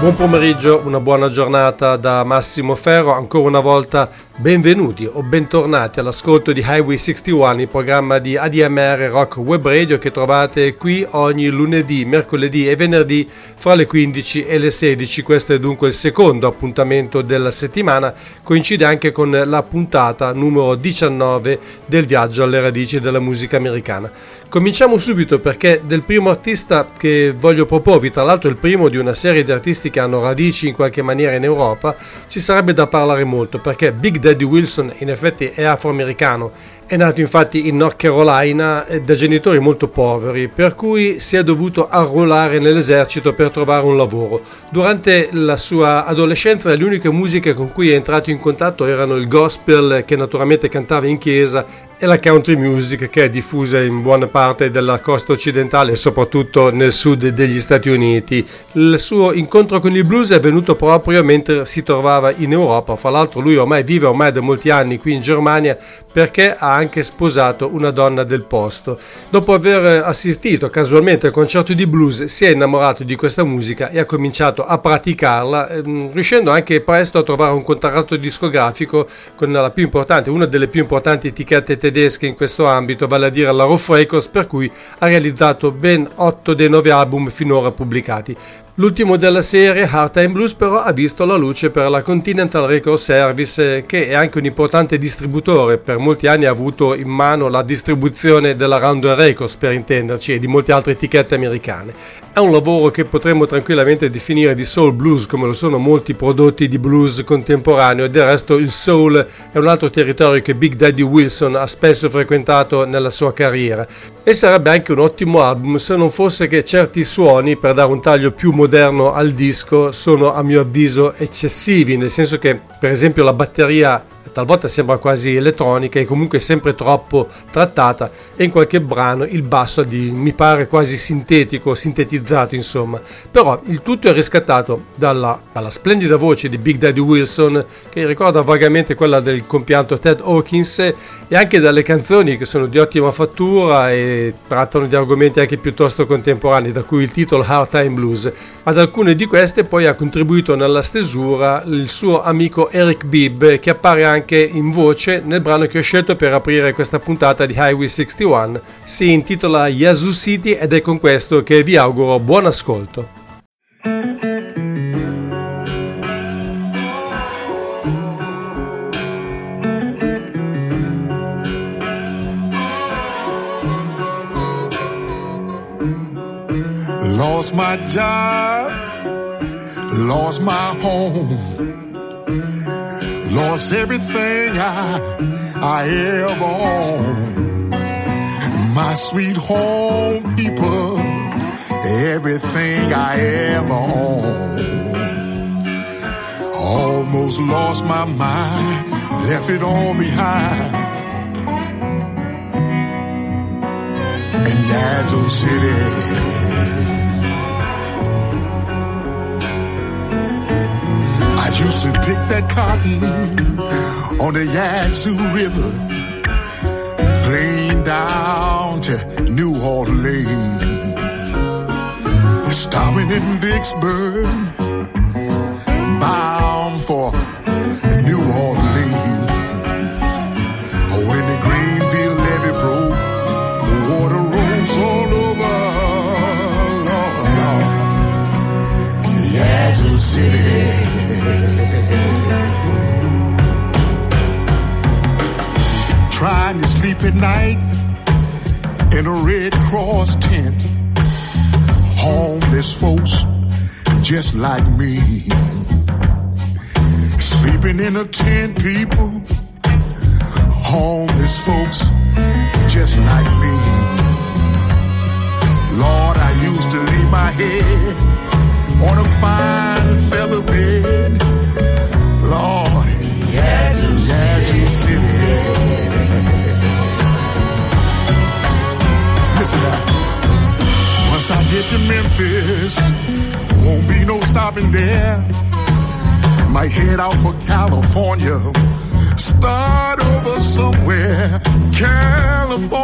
Buon pomeriggio, una buona giornata da Massimo Ferro, ancora una volta benvenuti o bentornati all'ascolto di Highway 61, il programma di ADMR Rock Web Radio che trovate qui ogni lunedì, mercoledì e venerdì fra le 15 e le 16. Questo è dunque il secondo appuntamento della settimana, coincide anche con la puntata numero 19 del viaggio alle radici della musica americana. Cominciamo subito perché del primo artista che voglio proporvi, tra l'altro il primo di una serie di artisti che hanno radici in qualche maniera in Europa, ci sarebbe da parlare molto perché Big Daddy Wilson in effetti è afroamericano è nato infatti in North Carolina eh, da genitori molto poveri, per cui si è dovuto arruolare nell'esercito per trovare un lavoro. Durante la sua adolescenza le uniche musiche con cui è entrato in contatto erano il gospel che naturalmente cantava in chiesa e la country music che è diffusa in buona parte della costa occidentale e soprattutto nel sud degli Stati Uniti. Il suo incontro con il blues è avvenuto proprio mentre si trovava in Europa, fra l'altro lui ormai vive ormai da molti anni qui in Germania perché ha anche sposato una donna del posto. Dopo aver assistito casualmente al concerto di blues si è innamorato di questa musica e ha cominciato a praticarla, ehm, riuscendo anche presto a trovare un contratto discografico con una delle più importanti etichette tedesche in questo ambito, vale a dire la Rough Records, per cui ha realizzato ben 8 dei 9 album finora pubblicati. L'ultimo della serie, Hard Time Blues, però ha visto la luce per la Continental Record Service, che è anche un importante distributore. Per molti anni ha avuto in mano la distribuzione della Round Records, per intenderci, e di molte altre etichette americane. È un lavoro che potremmo tranquillamente definire di soul blues, come lo sono molti prodotti di blues contemporaneo, del resto il soul è un altro territorio che Big Daddy Wilson ha spesso frequentato nella sua carriera. E sarebbe anche un ottimo album se non fosse che certi suoni, per dare un taglio più moderno, moderno al disco sono a mio avviso eccessivi, nel senso che per esempio la batteria talvolta sembra quasi elettronica e comunque sempre troppo trattata e in qualche brano il basso di, mi pare quasi sintetico, sintetizzato insomma. Però il tutto è riscattato dalla, dalla splendida voce di Big Daddy Wilson che ricorda vagamente quella del compianto Ted Hawkins e anche dalle canzoni che sono di ottima fattura e trattano di argomenti anche piuttosto contemporanei, da cui il titolo Hard Time Blues. Ad alcune di queste poi ha contribuito nella stesura il suo amico Eric Bibb che appare anche anche in voce nel brano che ho scelto per aprire questa puntata di Highway 61. Si intitola Yazoo City ed è con questo che vi auguro buon ascolto. Lost my job, lost my home. Lost everything I, I ever owned. My sweet home people, everything I ever owned. Almost lost my mind, left it all behind. In Yazoo City. Used to pick that cotton on the Yazoo River, plane down to New Orleans, stopping in Vicksburg, bound for sleep at night in a Red Cross tent. Homeless folks just like me. Sleeping in a tent, people. Homeless folks just like me. Lord, I used to lay my head on a fine feather bed. Lord, Yazoo, Yazoo City. Listen Once I get to Memphis, won't be no stopping there. Might head out for California. Start over somewhere. California.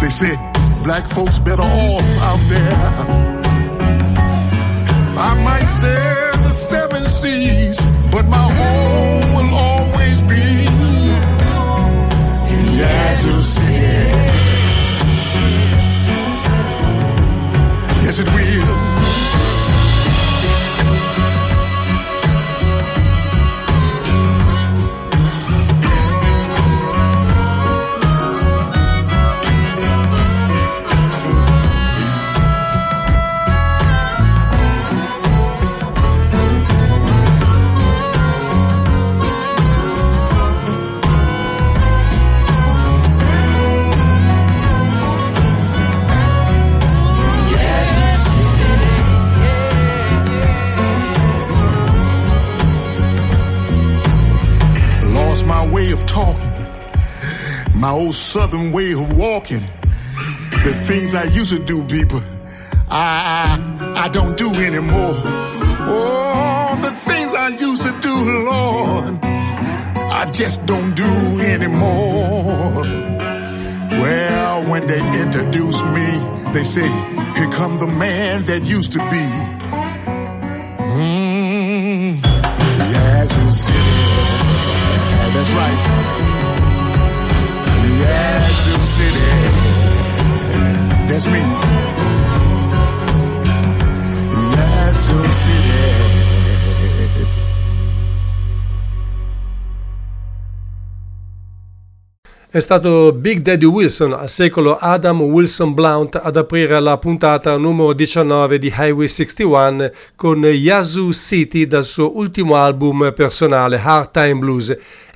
They said black folks better off out there. I might sail the seven seas, but my home will always be Yazoo City. Yes, it will. Old southern way of walking. The things I used to do, people, I, I, don't do anymore. Oh, the things I used to do, Lord, I just don't do anymore. Well, when they introduce me, they say, Here come the man that used to be. È stato Big Daddy Wilson, al secolo Adam Wilson Blount, ad aprire la puntata numero 19 di Highway 61 con Yazoo City dal suo ultimo album personale Hard Time Blues.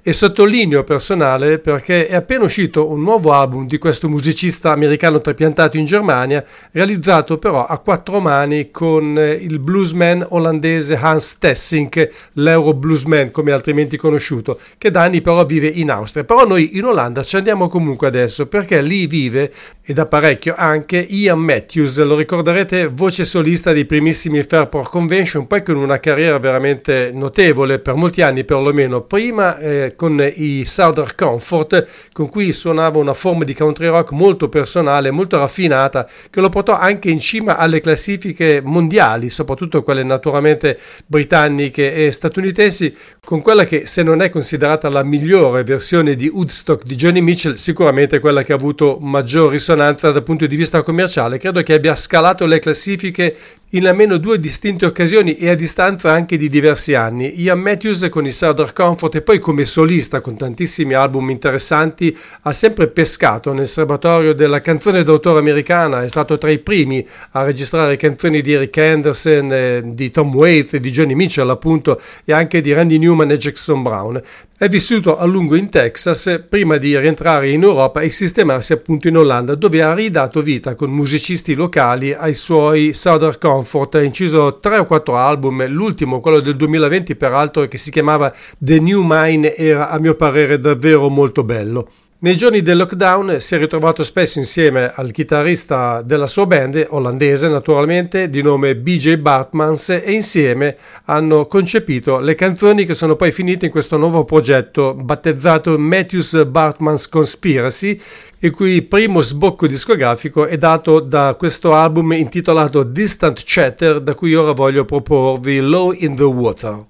E sottolineo personale perché è appena uscito un nuovo album di questo musicista americano trapiantato in Germania, realizzato però a quattro mani con il bluesman olandese Hans Tessink, l'Euro Bluesman come altrimenti conosciuto, che da anni però vive in Austria. Però noi in Olanda ci andiamo comunque adesso perché lì vive e da parecchio anche Ian Matthews, lo ricorderete voce solista dei primissimi Fairport Convention, poi con una carriera veramente notevole per molti anni perlomeno, prima eh, con i Southern Comfort con cui suonava una forma di country rock molto personale, molto raffinata che lo portò anche in cima alle classifiche mondiali, soprattutto quelle naturalmente britanniche e statunitensi, con quella che se non è considerata la migliore versione di Woodstock di Johnny Mitchell, sicuramente quella che ha avuto maggior risonanza dal punto di vista commerciale, credo che abbia scalato le classifiche in almeno due distinte occasioni e a distanza anche di diversi anni. Ian Matthews con i Southern Comfort e poi come solista con tantissimi album interessanti ha sempre pescato nel serbatoio della canzone d'autore americana, è stato tra i primi a registrare canzoni di Eric Anderson, eh, di Tom Waits, di Johnny Mitchell appunto e anche di Randy Newman e Jackson Brown. È vissuto a lungo in Texas prima di rientrare in Europa e sistemarsi appunto in Olanda dove ha ridato vita con musicisti locali ai suoi Southern Comfort, ha inciso tre o quattro album, l'ultimo, quello del 2020 peraltro che si chiamava The New Mine, era a mio parere davvero molto bello. Nei giorni del lockdown si è ritrovato spesso insieme al chitarrista della sua band, olandese naturalmente, di nome BJ Bartmans, e insieme hanno concepito le canzoni che sono poi finite in questo nuovo progetto battezzato Matthews Bartmans Conspiracy, il cui primo sbocco discografico è dato da questo album intitolato Distant Chatter, da cui ora voglio proporvi Low in the Water.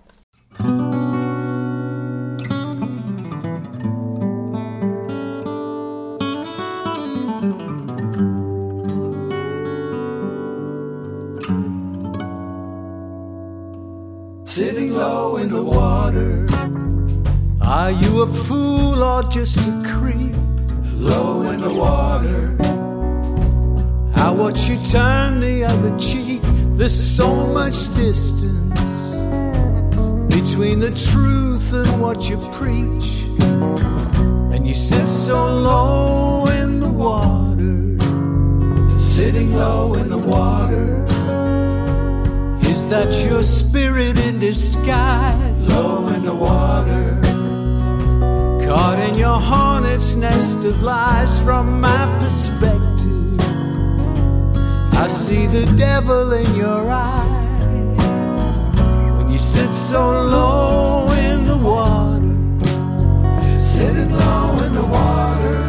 Are you a fool or just a creep? Low in the water. I watch you turn the other cheek. There's so much distance between the truth and what you preach. And you sit so low in the water, sitting low in the water. Is that your spirit in disguise, low in the water? Caught in your hornet's nest of lies from my perspective. I see the devil in your eyes when you sit so low in the water, sitting low in the water.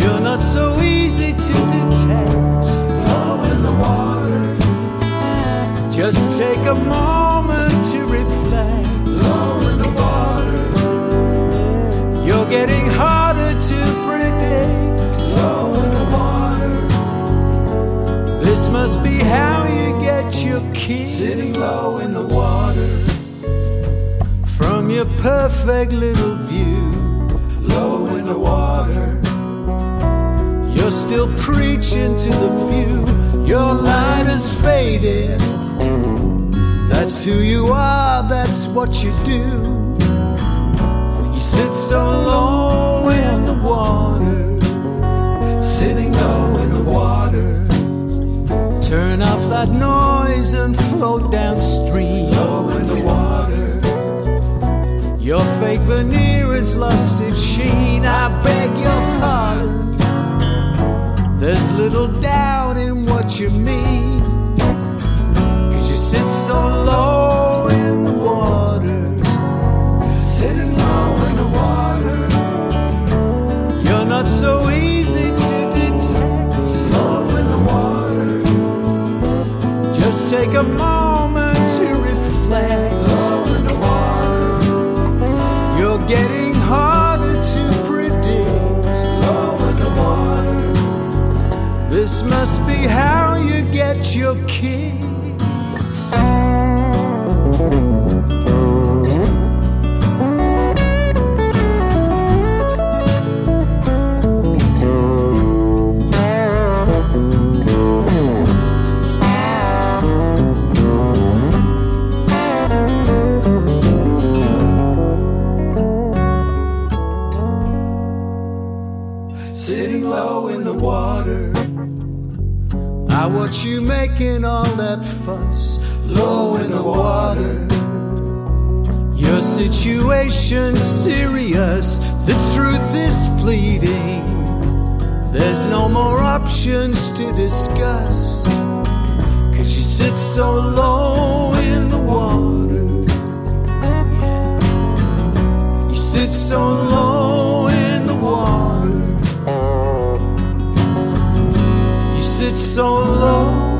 You're not so easy to detect, low in the water. Just take a moment Getting harder to predict, low in the water. This must be how you get your key. Sitting low in the water. From your perfect little view. Low in the water. You're still preaching to the few. Your light has faded. That's who you are, that's what you do. Sit so low in the water. Sitting low in the water. Turn off that noise and float downstream. Low in the water. Your fake veneer has lost its sheen. I beg your pardon. There's little doubt in what you mean. Cause you sit so low take a moment to reflect. Low in the water. You're getting harder to predict. Low in the water. This must be how you get your kicks. You making all that fuss low in the water. Your situation's serious, the truth is pleading. There's no more options to discuss. Cause you sit so low in the water. You sit so low So low.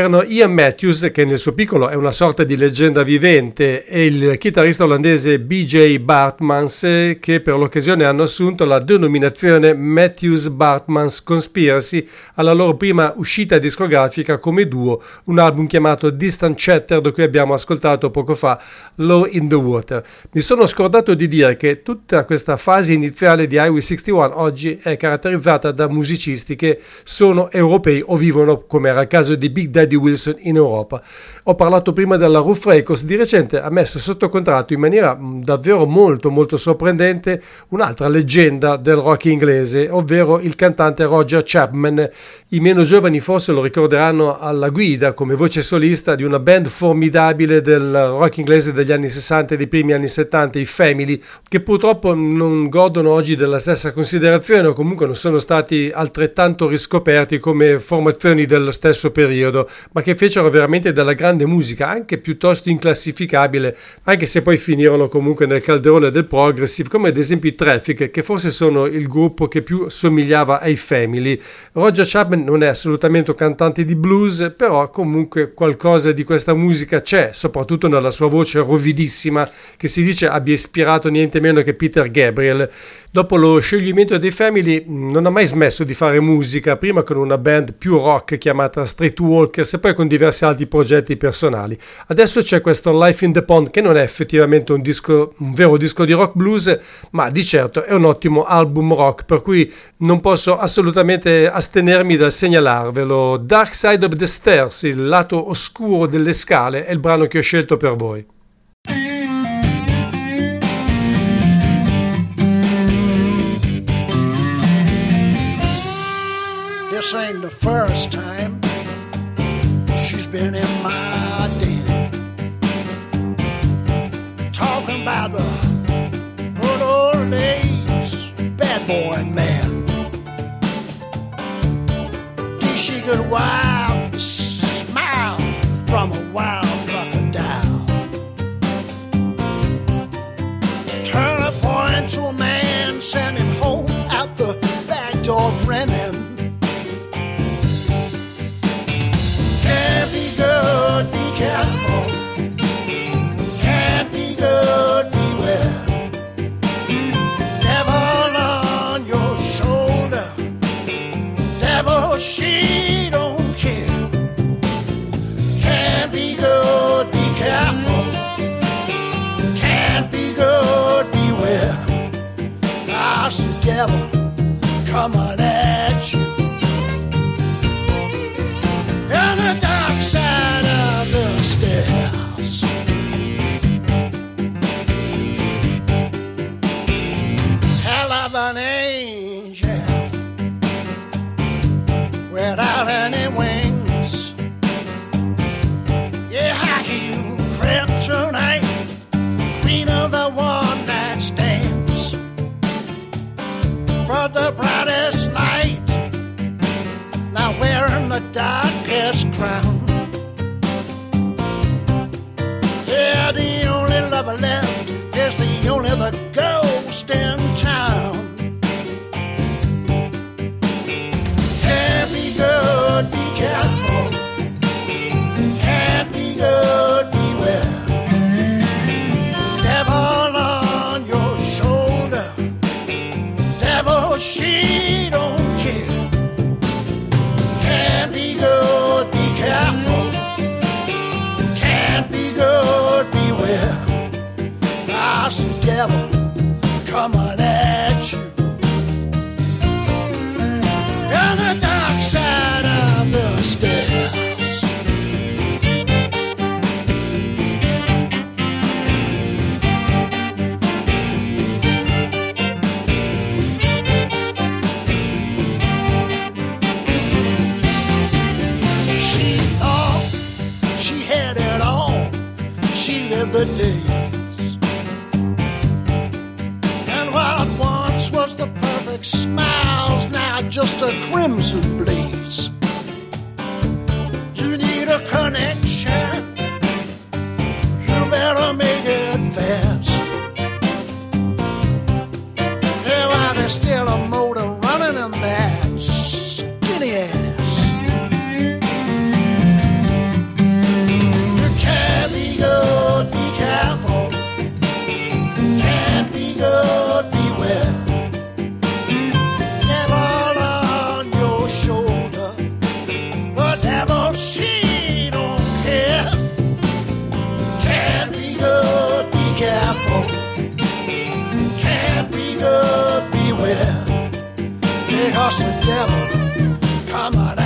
Erano Ian Matthews, che nel suo piccolo è una sorta di leggenda vivente, e il chitarrista olandese BJ Bartmans, che per l'occasione hanno assunto la denominazione Matthews Bartmans Conspiracy alla loro prima uscita discografica come duo, un album chiamato Distant Chatter, da cui abbiamo ascoltato poco fa Low in the Water. Mi sono scordato di dire che tutta questa fase iniziale di Highway 61 oggi è caratterizzata da musicisti che sono europei o vivono, come era il caso di Big Daddy Wilson in Europa. Ho parlato prima della Roof Records, di recente ha messo sotto contratto in maniera mh, davvero molto molto sorprendente un'altra leggenda del rock inglese, ovvero il cantante Roger Chapman. I meno giovani forse lo ricorderanno alla guida come voce solista di una band formidabile del rock inglese degli anni 60 e dei primi anni 70, i Family, che purtroppo non godono oggi della stessa considerazione o comunque non sono stati altrettanto riscoperti come formazioni dello stesso periodo, ma che fecero veramente della grande musica, anche piuttosto inclassificabile, anche se poi finirono comunque nel calderone del progressive, come ad esempio i Traffic, che forse sono il gruppo che più somigliava ai Family. Roger Chapman non è assolutamente un cantante di blues, però comunque qualcosa di questa musica c'è, soprattutto nella sua voce rovidissima, che si dice abbia ispirato niente meno che Peter Gabriel. Dopo lo scioglimento dei Family non ha mai smesso di fare musica, prima con una band più rock chiamata Streetwalkers e poi con diversi altri progetti personali. Adesso c'è questo Life in the Pond che non è effettivamente un, disco, un vero disco di rock blues, ma di certo è un ottimo album rock, per cui non posso assolutamente astenermi dal segnalarvelo. Dark Side of the Stairs, il lato oscuro delle scale, è il brano che ho scelto per voi. This ain't the first time she's been in my den. Talking about the good old days, bad boy and man. She could wild the darkest crown. made us a devil. Come on.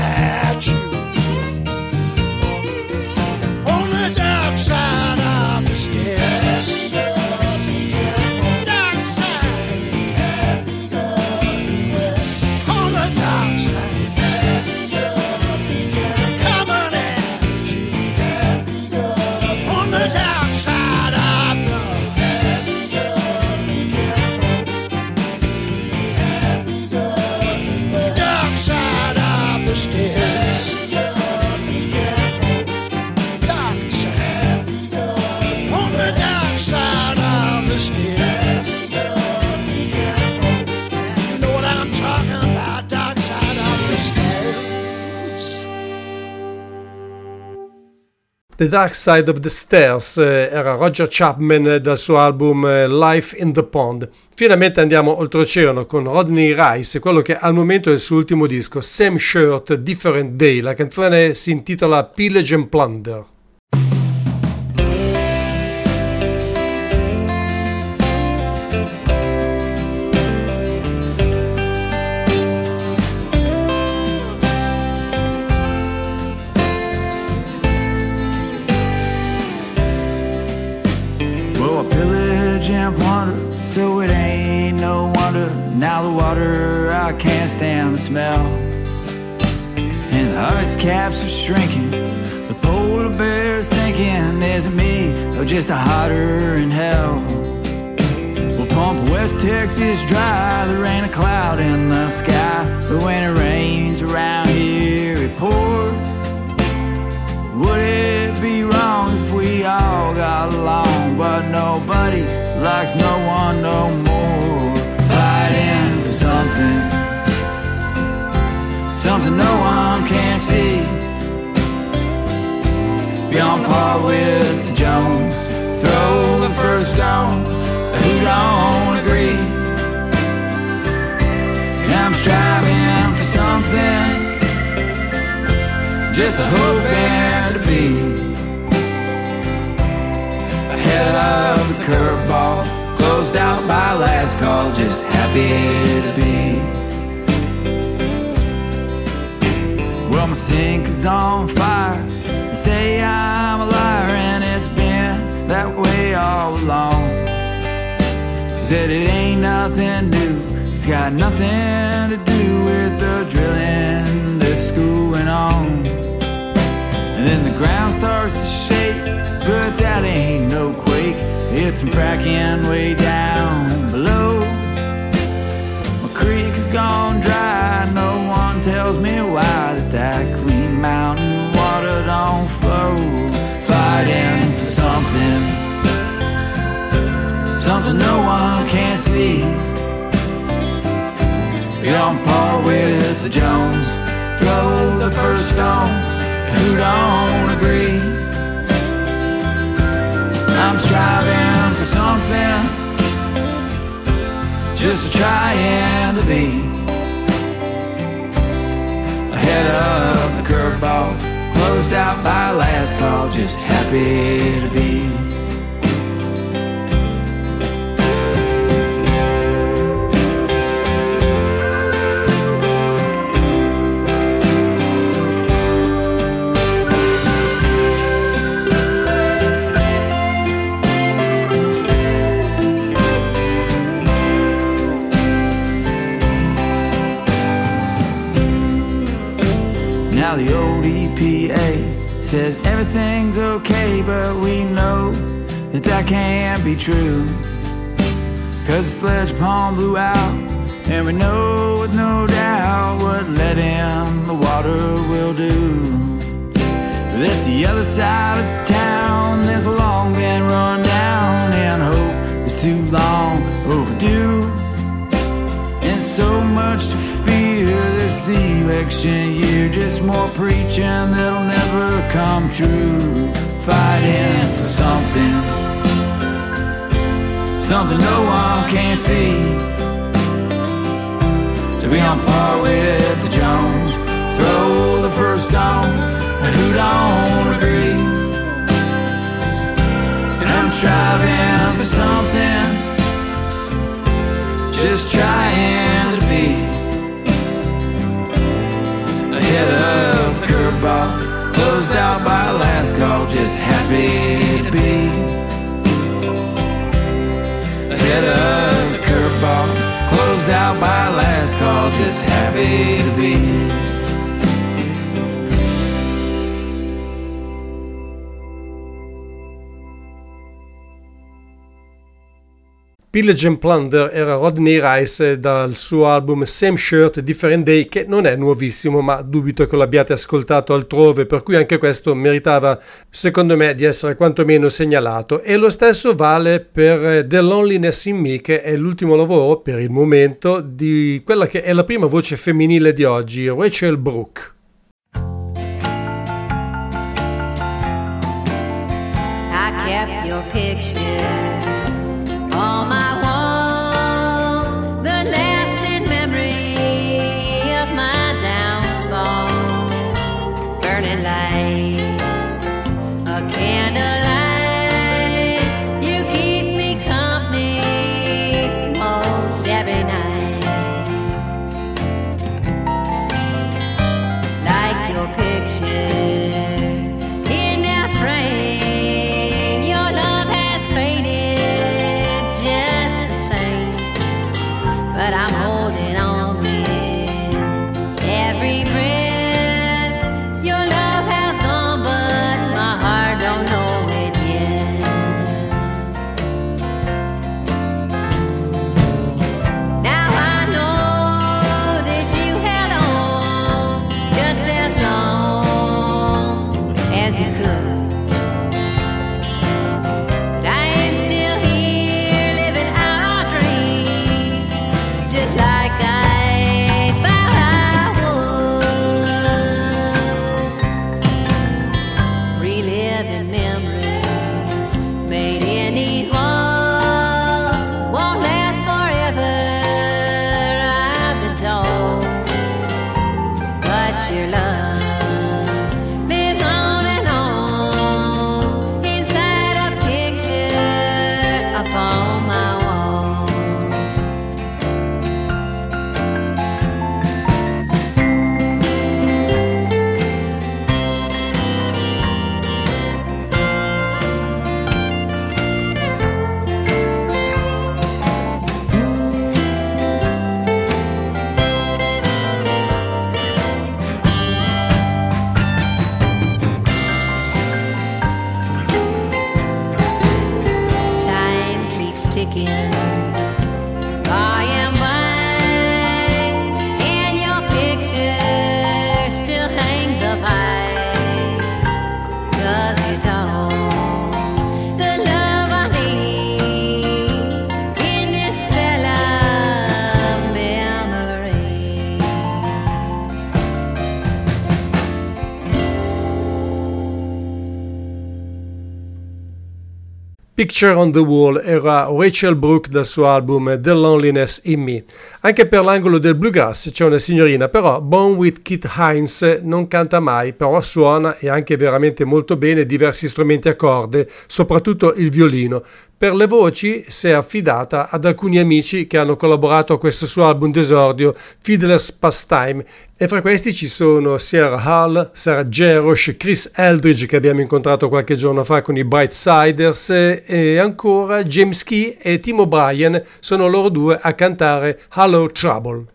The Dark Side of the Stairs eh, era Roger Chapman dal suo album eh, Life in the Pond. Finalmente andiamo oltreoceano con Rodney Rice, quello che al momento è il suo ultimo disco, Same Shirt, Different Day. La canzone si intitola Pillage and Plunder. Caps are shrinking. The polar bear's thinking, is it me or just a hotter in hell? Well, pump West Texas dry. There ain't a cloud in the sky. But when it rains around here, it pours. Would it be wrong if we all got along, but nobody? likes no one no more. Fighting for something, something no one can see. Beyond par with the Jones, throw the first stone. Who don't agree? And I'm striving for something, just a hoping to be ahead of the curveball. Closed out by last call, just happy to be. Well, my sink is on fire. They say I'm a liar, and it's been that way all along. Said it ain't nothing new, it's got nothing to do with the drilling that's going on. And then the ground starts to shake but that ain't no quake. It's some fracking way down below. My creek is gone tells me why that that clean mountain water don't flow. Fighting for something, something no one can see. Beyond par with the Jones, throw the first stone. Who don't agree? I'm striving for something, just trying to be ahead of the curveball, closed out by last call, just happy to be. Says everything's okay, but we know that that can't be true. Cause the sledge palm blew out, and we know with no doubt what let in the water will do. That's the other side of town that's long been run down, and hope is too long overdue. And so much to fear this election year. Just more preaching that'll never come true. Fighting for something, something no one can see. To be on par with the Jones, throw the first stone. And who don't agree? And I'm striving for something, just trying ahead of the curveball. Closed out by last call, just happy to be ahead of the curveball. Closed out by last call, just happy to be. Pillage and Plunder era Rodney Rice dal suo album Same Shirt Different Day che non è nuovissimo ma dubito che l'abbiate ascoltato altrove per cui anche questo meritava secondo me di essere quantomeno segnalato. E lo stesso vale per The Loneliness in Me che è l'ultimo lavoro per il momento di quella che è la prima voce femminile di oggi Rachel Brooke. Kept your picture Picture on the Wall era Rachel Brooke dal suo album The Loneliness in Me. Anche per l'angolo del bluegrass c'è una signorina, però Born with Kit Hines non canta mai, però suona e anche veramente molto bene diversi strumenti a corde, soprattutto il violino. Per le voci si è affidata ad alcuni amici che hanno collaborato a questo suo album d'esordio, Fiddler's Pastime, e fra questi ci sono Sarah Hall, Sarah Jarosh, Chris Eldridge che abbiamo incontrato qualche giorno fa con i Brightsiders e ancora James Key e Tim O'Brien sono loro due a cantare Hello Trouble.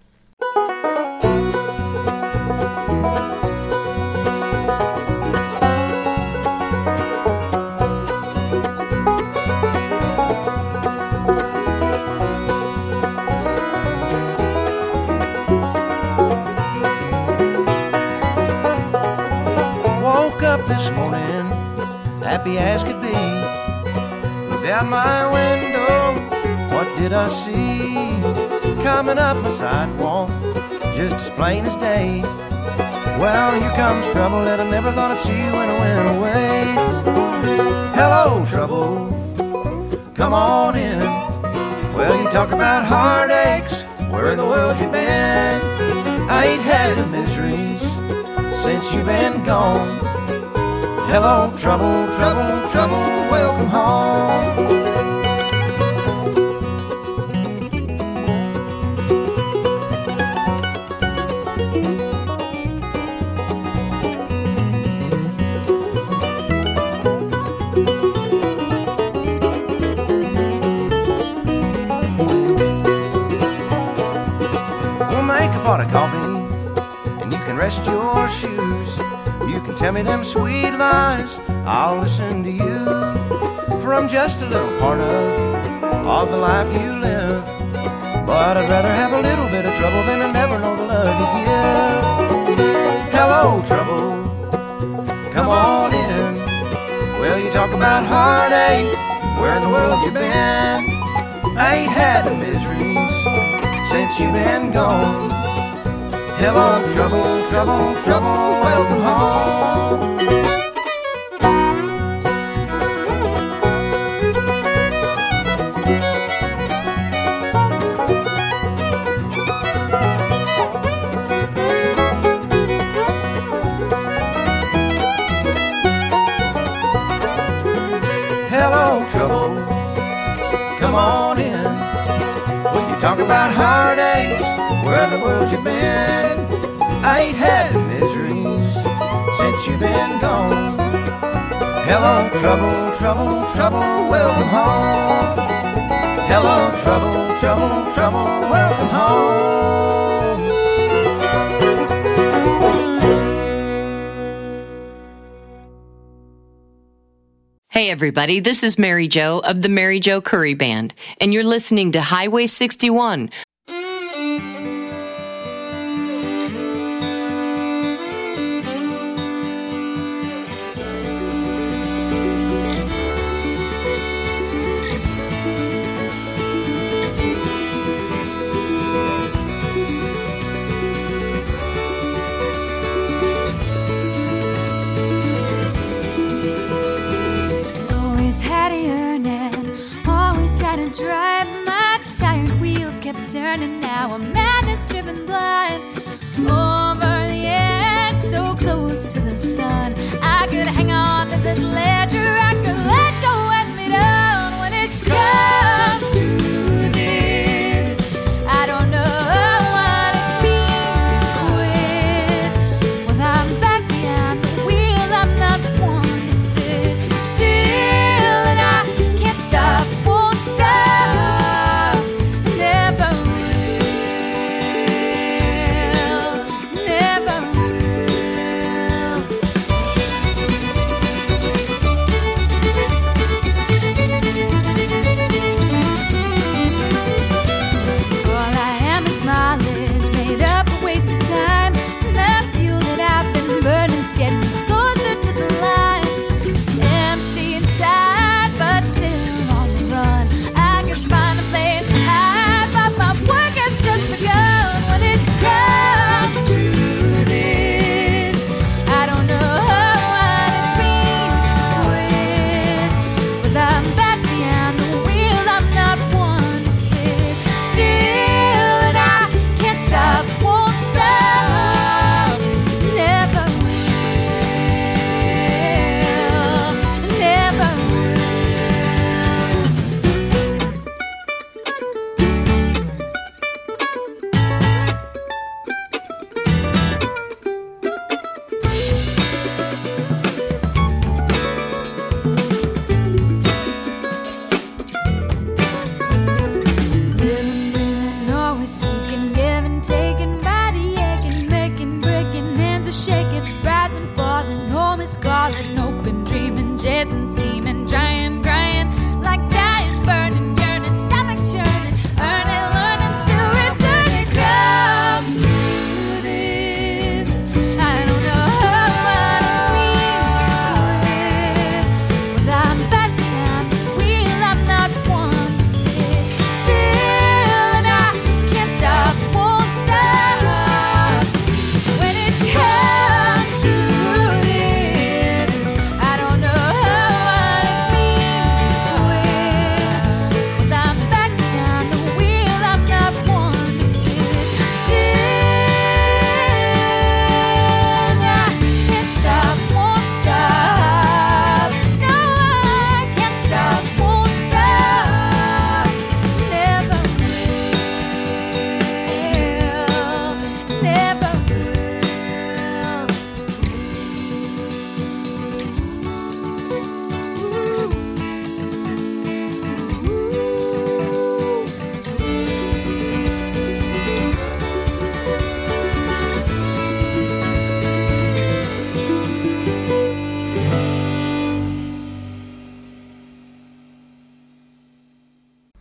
Woke up this morning, happy as could be. Looked out my window, what did I see? Coming up my sidewalk, just as plain as day. Well, here comes trouble that I never thought I'd see when I went away. Hello, trouble, come on in. Well, you talk about heartaches, where in the world you been? I ain't had the miseries since you've been gone. Hello, trouble, trouble, trouble, welcome home. Tell me them sweet lies, I'll listen to you. For I'm just a little part of, of the life you live. But I'd rather have a little bit of trouble than I never know the love you give. Hello, trouble, come on in. Well, you talk about heartache, where in the world you been? I ain't had the miseries since you've been gone. Hello, trouble, trouble, trouble, welcome home. world you been? I ain't had the miseries since you been gone. Hello, trouble, trouble, trouble, welcome home. Hello, trouble, trouble, trouble, welcome home. Hey everybody, this is Mary Jo of the Mary Jo Curry Band, and you're listening to Highway 61 that led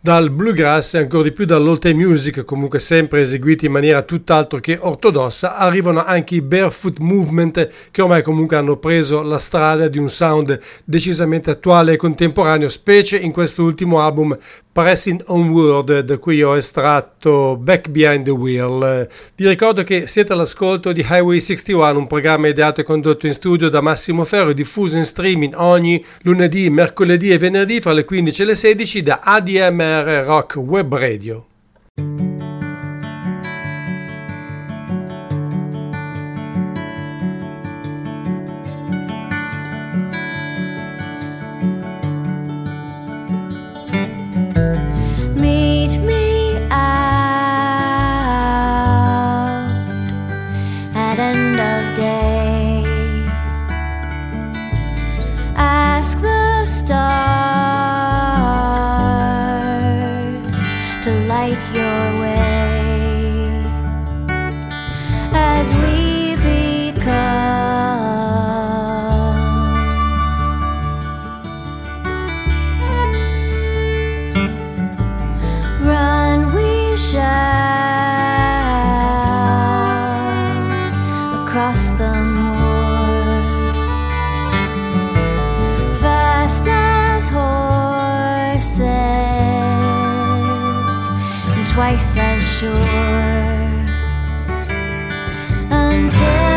dal bluegrass e ancora di più dall'Olte music, comunque sempre eseguiti in maniera tutt'altro che ortodossa, arrivano anche i barefoot movement che ormai comunque hanno preso la strada di un sound decisamente attuale e contemporaneo, specie in quest'ultimo album Pressing Onward, da cui ho estratto Back Behind the Wheel. Vi ricordo che siete all'ascolto di Highway 61, un programma ideato e condotto in studio da Massimo Ferro, diffuso in streaming ogni lunedì, mercoledì e venerdì fra le 15 e le 16 da ADMR Rock Web Radio. Until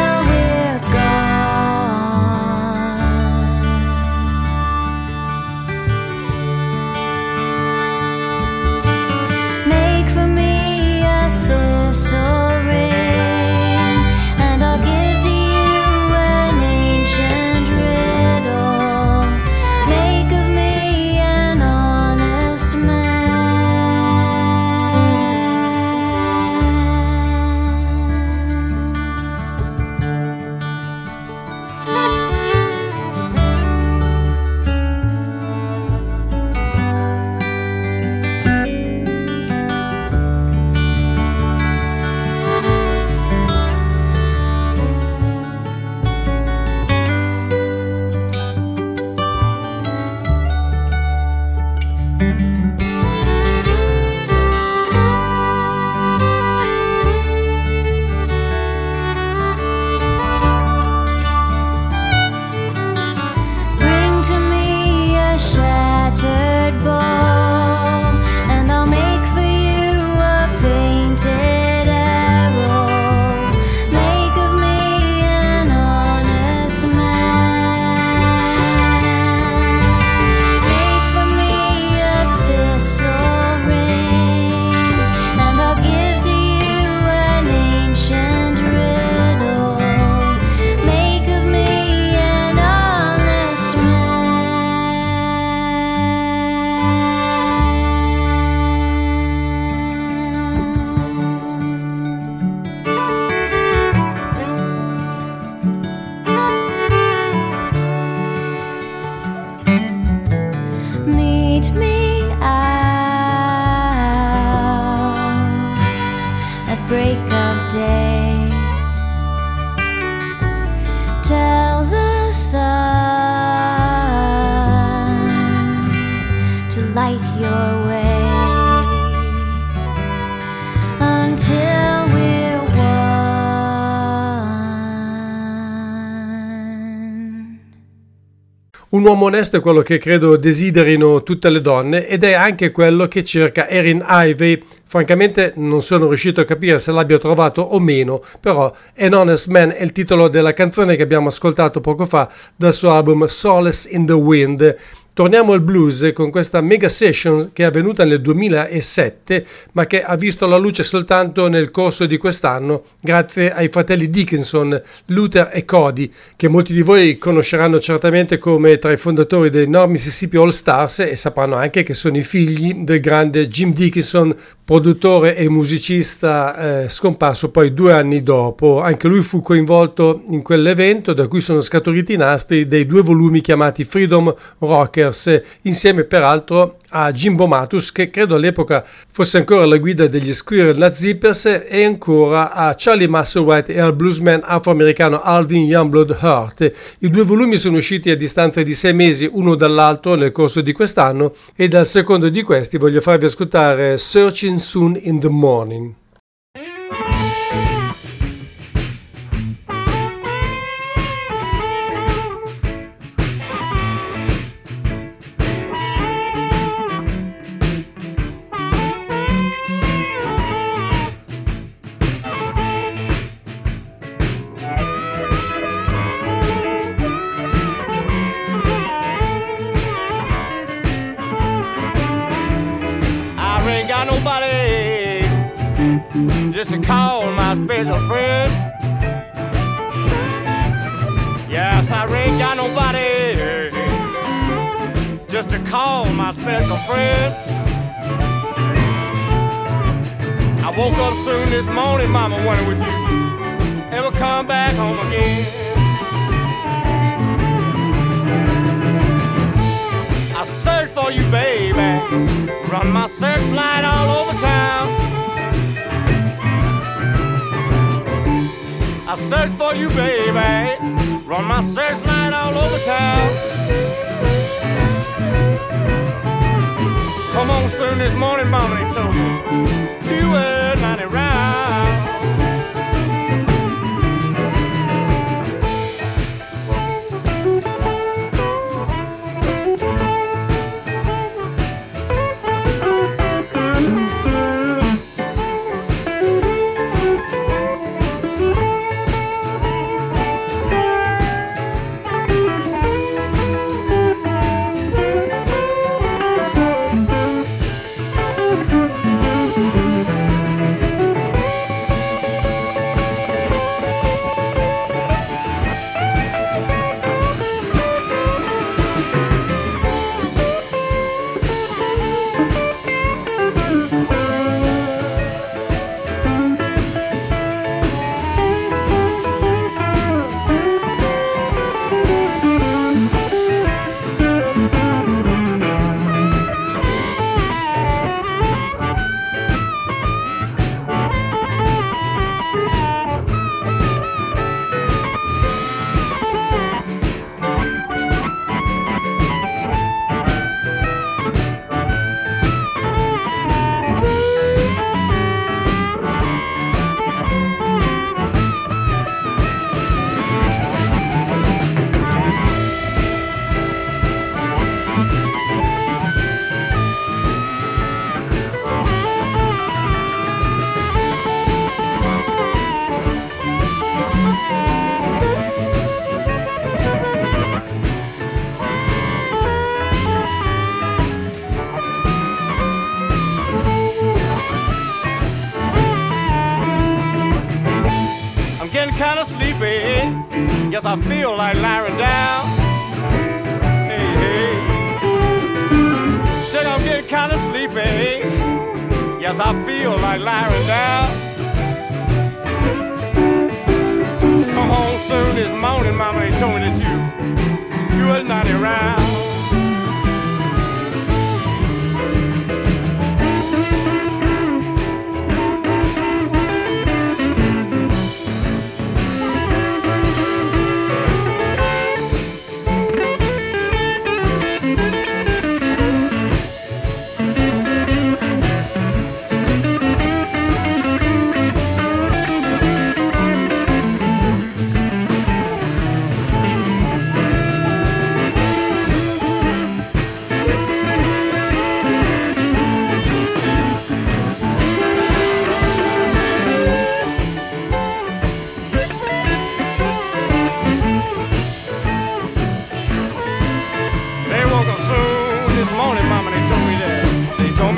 Un uomo onesto è quello che credo desiderino tutte le donne ed è anche quello che cerca Erin Ivey. Francamente non sono riuscito a capire se l'abbia trovato o meno, però An Honest Man è il titolo della canzone che abbiamo ascoltato poco fa dal suo album Solace in the Wind. Torniamo al blues con questa mega session che è avvenuta nel 2007 ma che ha visto la luce soltanto nel corso di quest'anno grazie ai fratelli Dickinson, Luther e Cody che molti di voi conosceranno certamente come tra i fondatori dei North Mississippi All Stars e sapranno anche che sono i figli del grande Jim Dickinson, produttore e musicista eh, scomparso poi due anni dopo. Anche lui fu coinvolto in quell'evento da cui sono scaturiti i nastri dei due volumi chiamati Freedom Rockers, insieme peraltro a Jimbo Matus che credo all'epoca fosse ancora alla guida degli Squirrel Nut Zippers e ancora a Charlie Musselwhite e al bluesman afroamericano Alvin Youngblood Hurt. I due volumi sono usciti a distanza di sei mesi uno dall'altro nel corso di quest'anno e dal secondo di questi voglio farvi ascoltare Searching Soon in the Morning. Just to call my special friend. Yes, I ain't got nobody just to call my special friend. I woke up soon this morning, mama, wondering would you ever come back home again? I searched for you, baby. Run my searchlight all over town. I search for you, baby. Run my searchlight all over town. Come on soon this morning, mama, told me you were not around. I feel like lying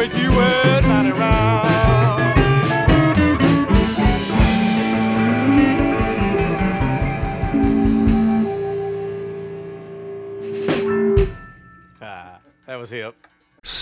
me you were not around. Ah, that was hip.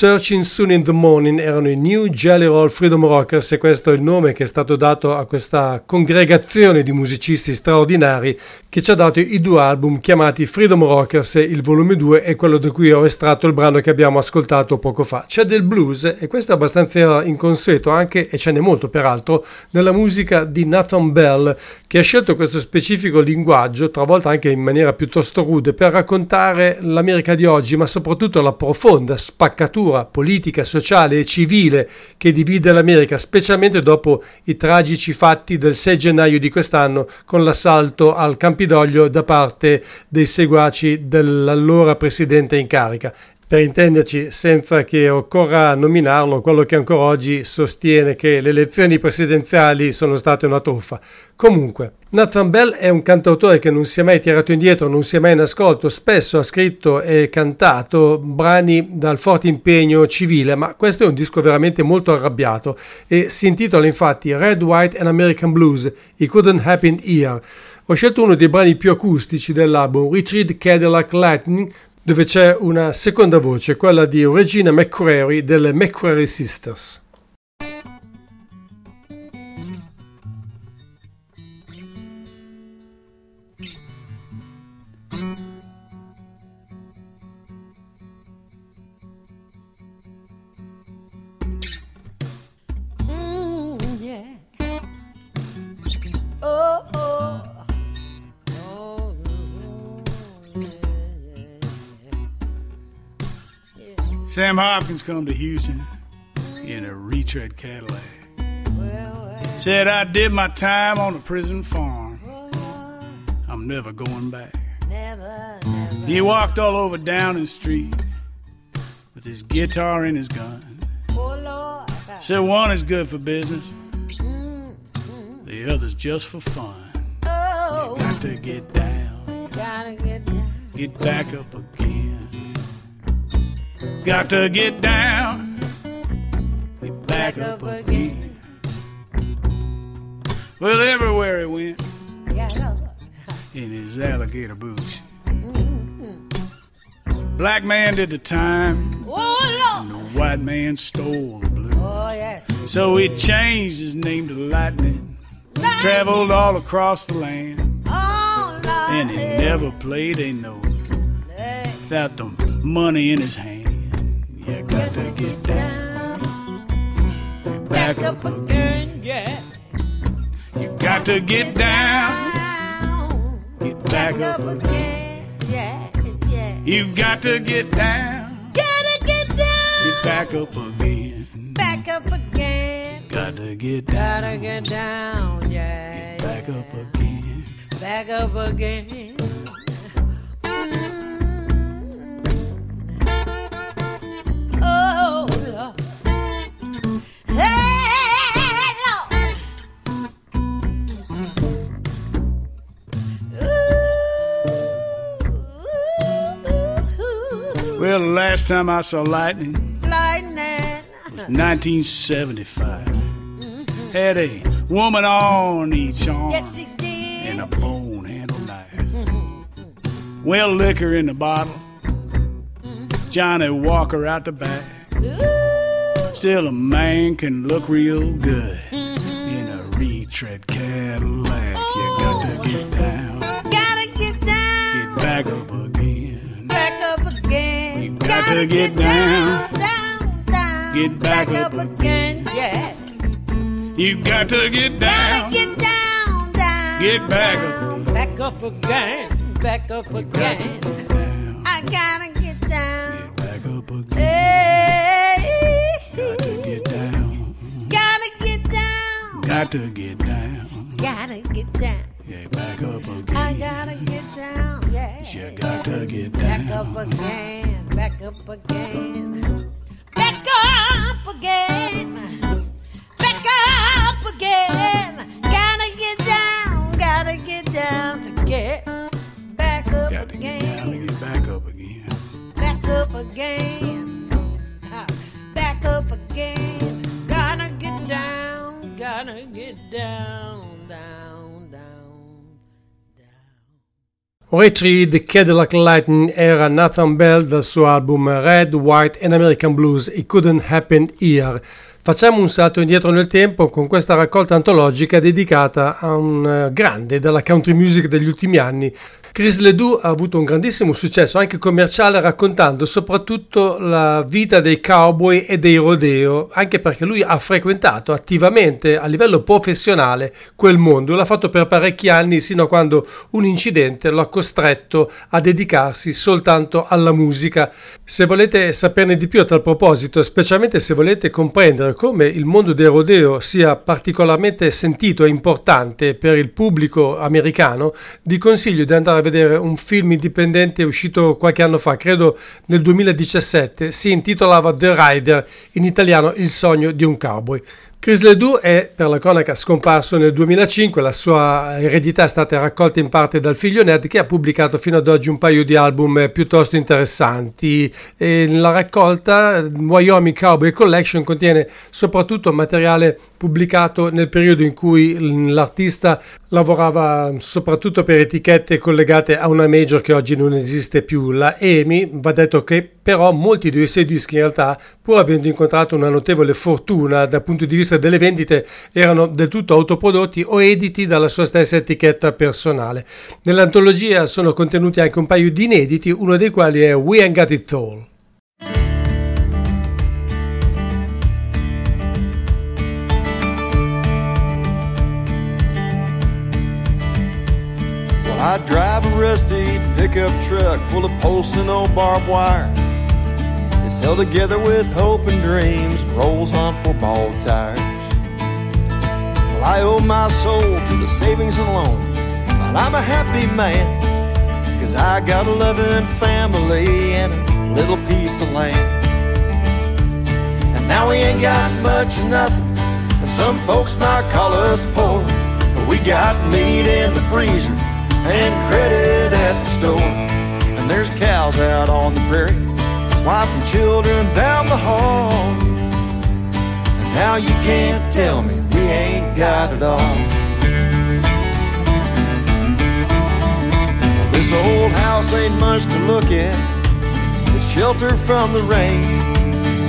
Searching Soon in the Morning erano i New Jelly Roll Freedom Rockers e questo è il nome che è stato dato a questa congregazione di musicisti straordinari che ci ha dato i due album chiamati Freedom Rockers, il volume 2 e quello da cui ho estratto il brano che abbiamo ascoltato poco fa. C'è del blues e questo è abbastanza inconsueto anche, e ce n'è molto peraltro, nella musica di Nathan Bell che ha scelto questo specifico linguaggio, talvolta anche in maniera piuttosto rude, per raccontare l'America di oggi, ma soprattutto la profonda spaccatura politica, sociale e civile che divide l'America, specialmente dopo i tragici fatti del 6 gennaio di quest'anno con l'assalto al Campidoglio da parte dei seguaci dell'allora presidente in carica. Per intenderci, senza che occorra nominarlo, quello che ancora oggi sostiene che le elezioni presidenziali sono state una truffa. Comunque, Nathan Bell è un cantautore che non si è mai tirato indietro, non si è mai in ascolto, spesso ha scritto e cantato brani dal forte impegno civile, ma questo è un disco veramente molto arrabbiato e si intitola infatti Red, White and American Blues, It Couldn't Happen Here. Ho scelto uno dei brani più acustici dell'album, Richard Cadillac Lightning, dove c'è una seconda voce, quella di Regina McCrary delle McCrary Sisters. Sam Hopkins come to Houston in a retread Cadillac. Said I did my time on a prison farm. I'm never going back. Never, He walked all over Dowling Street with his guitar and his gun. Said one is good for business, the other's just for fun. Oh, Got to get down. get back up again. Got to get down, get back up again. Well, everywhere he went Yeah, in his alligator boots. Black man did the time, Oh, Lord. the white man stole the blue. Oh, yes. So he changed his name to Lightning, traveled all across the land, Oh, Lord. and he never played a note without the money in his hand. You got to get down, get back up again. Yeah. You got to get down, get back up again. Yeah, yeah. You got to get down, Gotta get down. get back up again. Back up again. Got to get Gotta get down. Yeah. Get back up again. Back up again. Well, the last time I saw lightning Lightning. was 1975. Had a woman on each arm Yes, and a bone handle knife. Well, liquor in the bottle. Johnnie Walker out the back. Still, a man can look real good mm-hmm. in a retread Cadillac. You got to get down, Gotta get down, get back up again. back up again. You got to get down, down, down. get back up up again. Yeah. You got to get down. Gotta get down, down. get back up. Back up again, back up again. I gotta get down. Get back up again. Got to get down. Gotta get down. Yeah, back up again. I gotta get down. Yeah. You got to get Back down. up again, back up again. Back up again. Back up again. Gotta get down, gotta get down to get back up Got to get down to get back up again. Back up again. Ah, Back up again. Gotta get down, gotta get down, down, down. Rich Reed, Cadillac Lightning era Nathan Bell dal suo album Red, White and American Blues, It Couldn't Happen Here. Facciamo un salto indietro nel tempo con questa raccolta antologica dedicata a un eh, grande della country music degli ultimi anni. Chris Ledoux ha avuto un grandissimo successo anche commerciale raccontando soprattutto la vita dei cowboy e dei rodeo, anche perché lui ha frequentato attivamente a livello professionale quel mondo, l'ha fatto per parecchi anni sino a quando un incidente lo ha costretto a dedicarsi soltanto alla musica. Se volete saperne di più a tal proposito, specialmente se volete comprendere come il mondo del rodeo sia particolarmente sentito e importante per il pubblico americano, vi consiglio di andare a vedere un film indipendente uscito qualche anno fa, credo nel 2017, si intitolava The Rider, in italiano Il sogno di un cowboy. Chris Ledoux è, per la cronaca, scomparso nel 2005, la sua eredità è stata raccolta in parte dal figlio Ned che ha pubblicato fino ad oggi un paio di album piuttosto interessanti. E la raccolta Wyoming Cowboy Collection contiene soprattutto materiale pubblicato nel periodo in cui l'artista lavorava soprattutto per etichette collegate a una major che oggi non esiste più, la EMI. Va detto che però molti dei suoi dischi in realtà, pur avendo incontrato una notevole fortuna dal punto di vista delle vendite, erano del tutto autoprodotti o editi dalla sua stessa etichetta personale. Nell'antologia sono contenuti anche un paio di inediti, uno dei quali è We Ain't Got It All. I drive a rusty pickup truck full of posts and old barbed wire. It's held together with hope and dreams, rolls on four ball tires. Well, I owe my soul to the savings and loan, but I'm a happy man, cause I got a loving family and a little piece of land. And now we ain't got much of nothing, and some folks might call us poor, but we got meat in the freezer and credit at the store. And there's cows out on the prairie, wife and children down the hall. And now you can't tell me we ain't got it all. This old house ain't much to look at, it's shelter from the rain.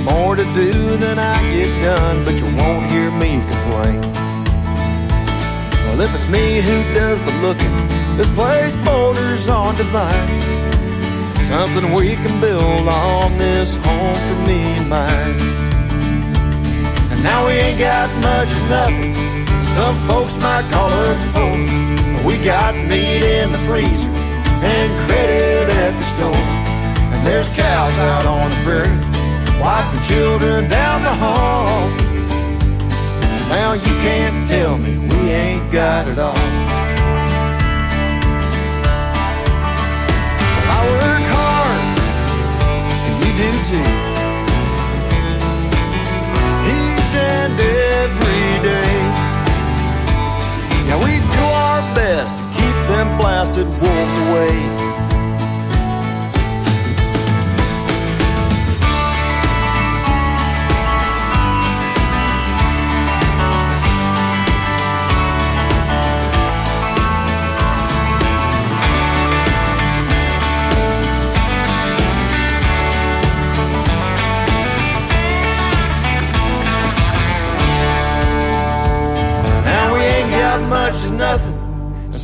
More to do than I get done, but you won't hear me complain. Well, if it's me who does the looking, this place borders on divine. Something we can build on this home for me and mine. And now we ain't got much of nothing. Some folks might call us poor, but we got meat in the freezer and credit at the store. And there's cows out on the prairie, wife and children down the hall. Now you can't tell me we ain't got it all. Every day. Yeah, we do our best to keep them blasted wolves away.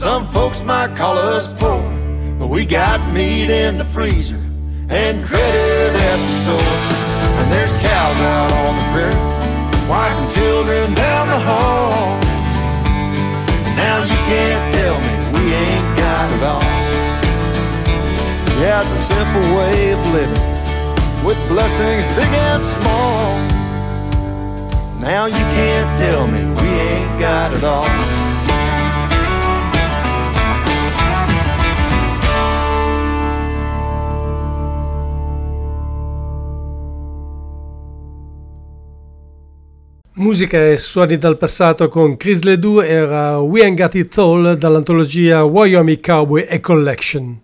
Some folks might call us poor, but we got meat in the freezer and credit at the store. And there's cows out on the prairie, wife and children down the hall. Now you can't tell me we ain't got it all. Yeah, it's a simple way of living with blessings big and small. Now you can't tell me we ain't got it all. Musica e suoni dal passato con Chris Ledoux era We Ain't Got It All dall'antologia Wyoming Cowboy e Collection.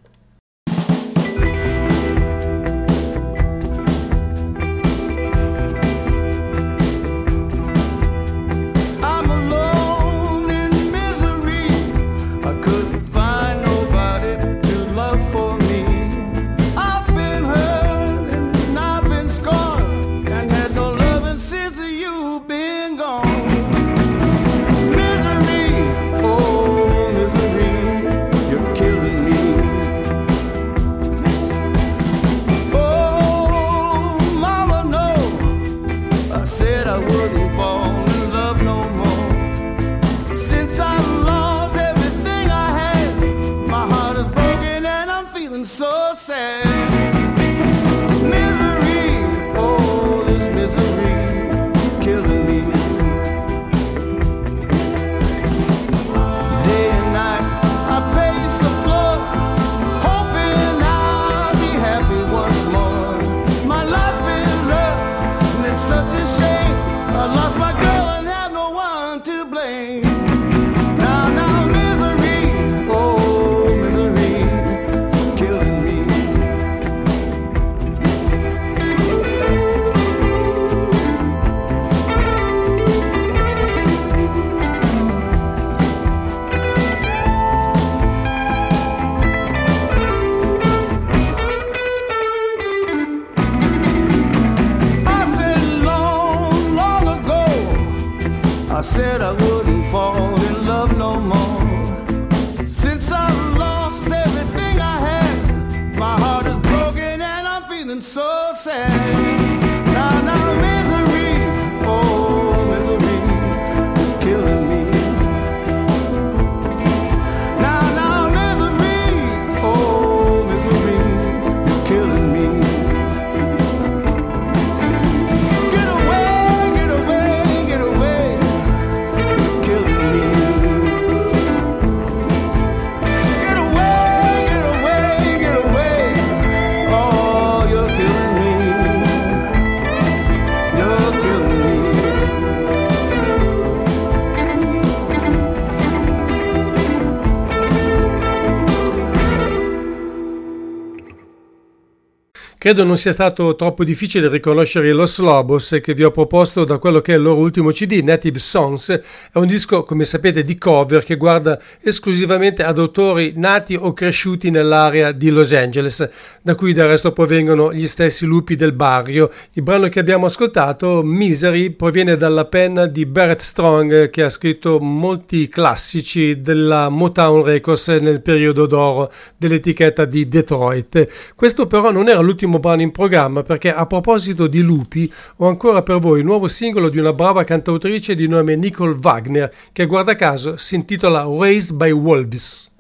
Credo non sia stato troppo difficile riconoscere Los Lobos che vi ho proposto da quello che è il loro ultimo CD, Native Songs. È un disco, come sapete, di cover che guarda esclusivamente ad autori nati o cresciuti nell'area di Los Angeles, da cui del resto provengono gli stessi lupi del barrio. Il brano che abbiamo ascoltato, Misery, proviene dalla penna di Barrett Strong che ha scritto molti classici della Motown Records nel periodo d'oro dell'etichetta di Detroit. Questo però non era l'ultimo brano in programma perché a proposito di lupi ho ancora per voi il nuovo singolo di una brava cantautrice di nome Nicole Wagner che guarda caso si intitola Raised by Wolves.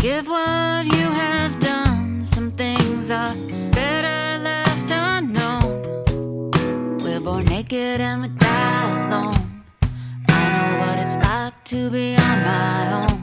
Give what you have done. Some things are better left unknown. We're born naked and we die alone. I know what it's like to be on my own.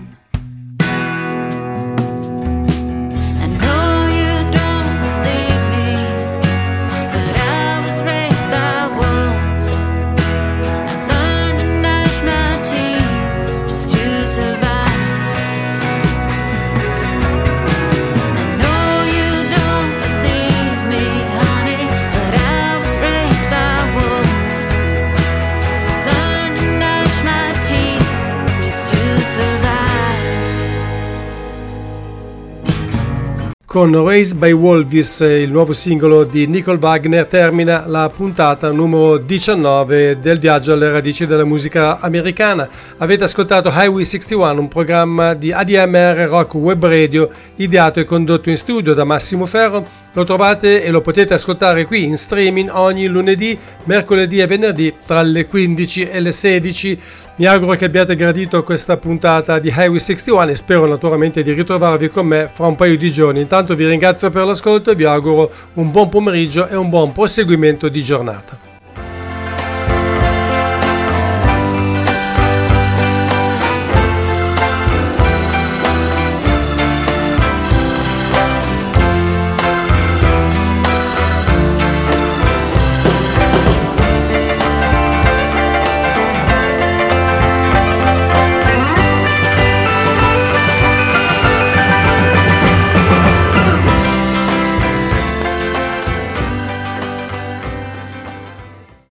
Con Raised by Wolves, il nuovo singolo di Nicole Wagner, termina la puntata numero 19 del viaggio alle radici della musica americana. Avete ascoltato Highway 61, un programma di ADMR Rock Web Radio ideato e condotto in studio da Massimo Ferro. Lo trovate e lo potete ascoltare qui in streaming ogni lunedì, mercoledì e venerdì tra le 15 e le 16. Mi auguro che abbiate gradito questa puntata di Highway 61 e spero naturalmente di ritrovarvi con me fra un paio di giorni. Intanto vi ringrazio per l'ascolto e vi auguro un buon pomeriggio e un buon proseguimento di giornata.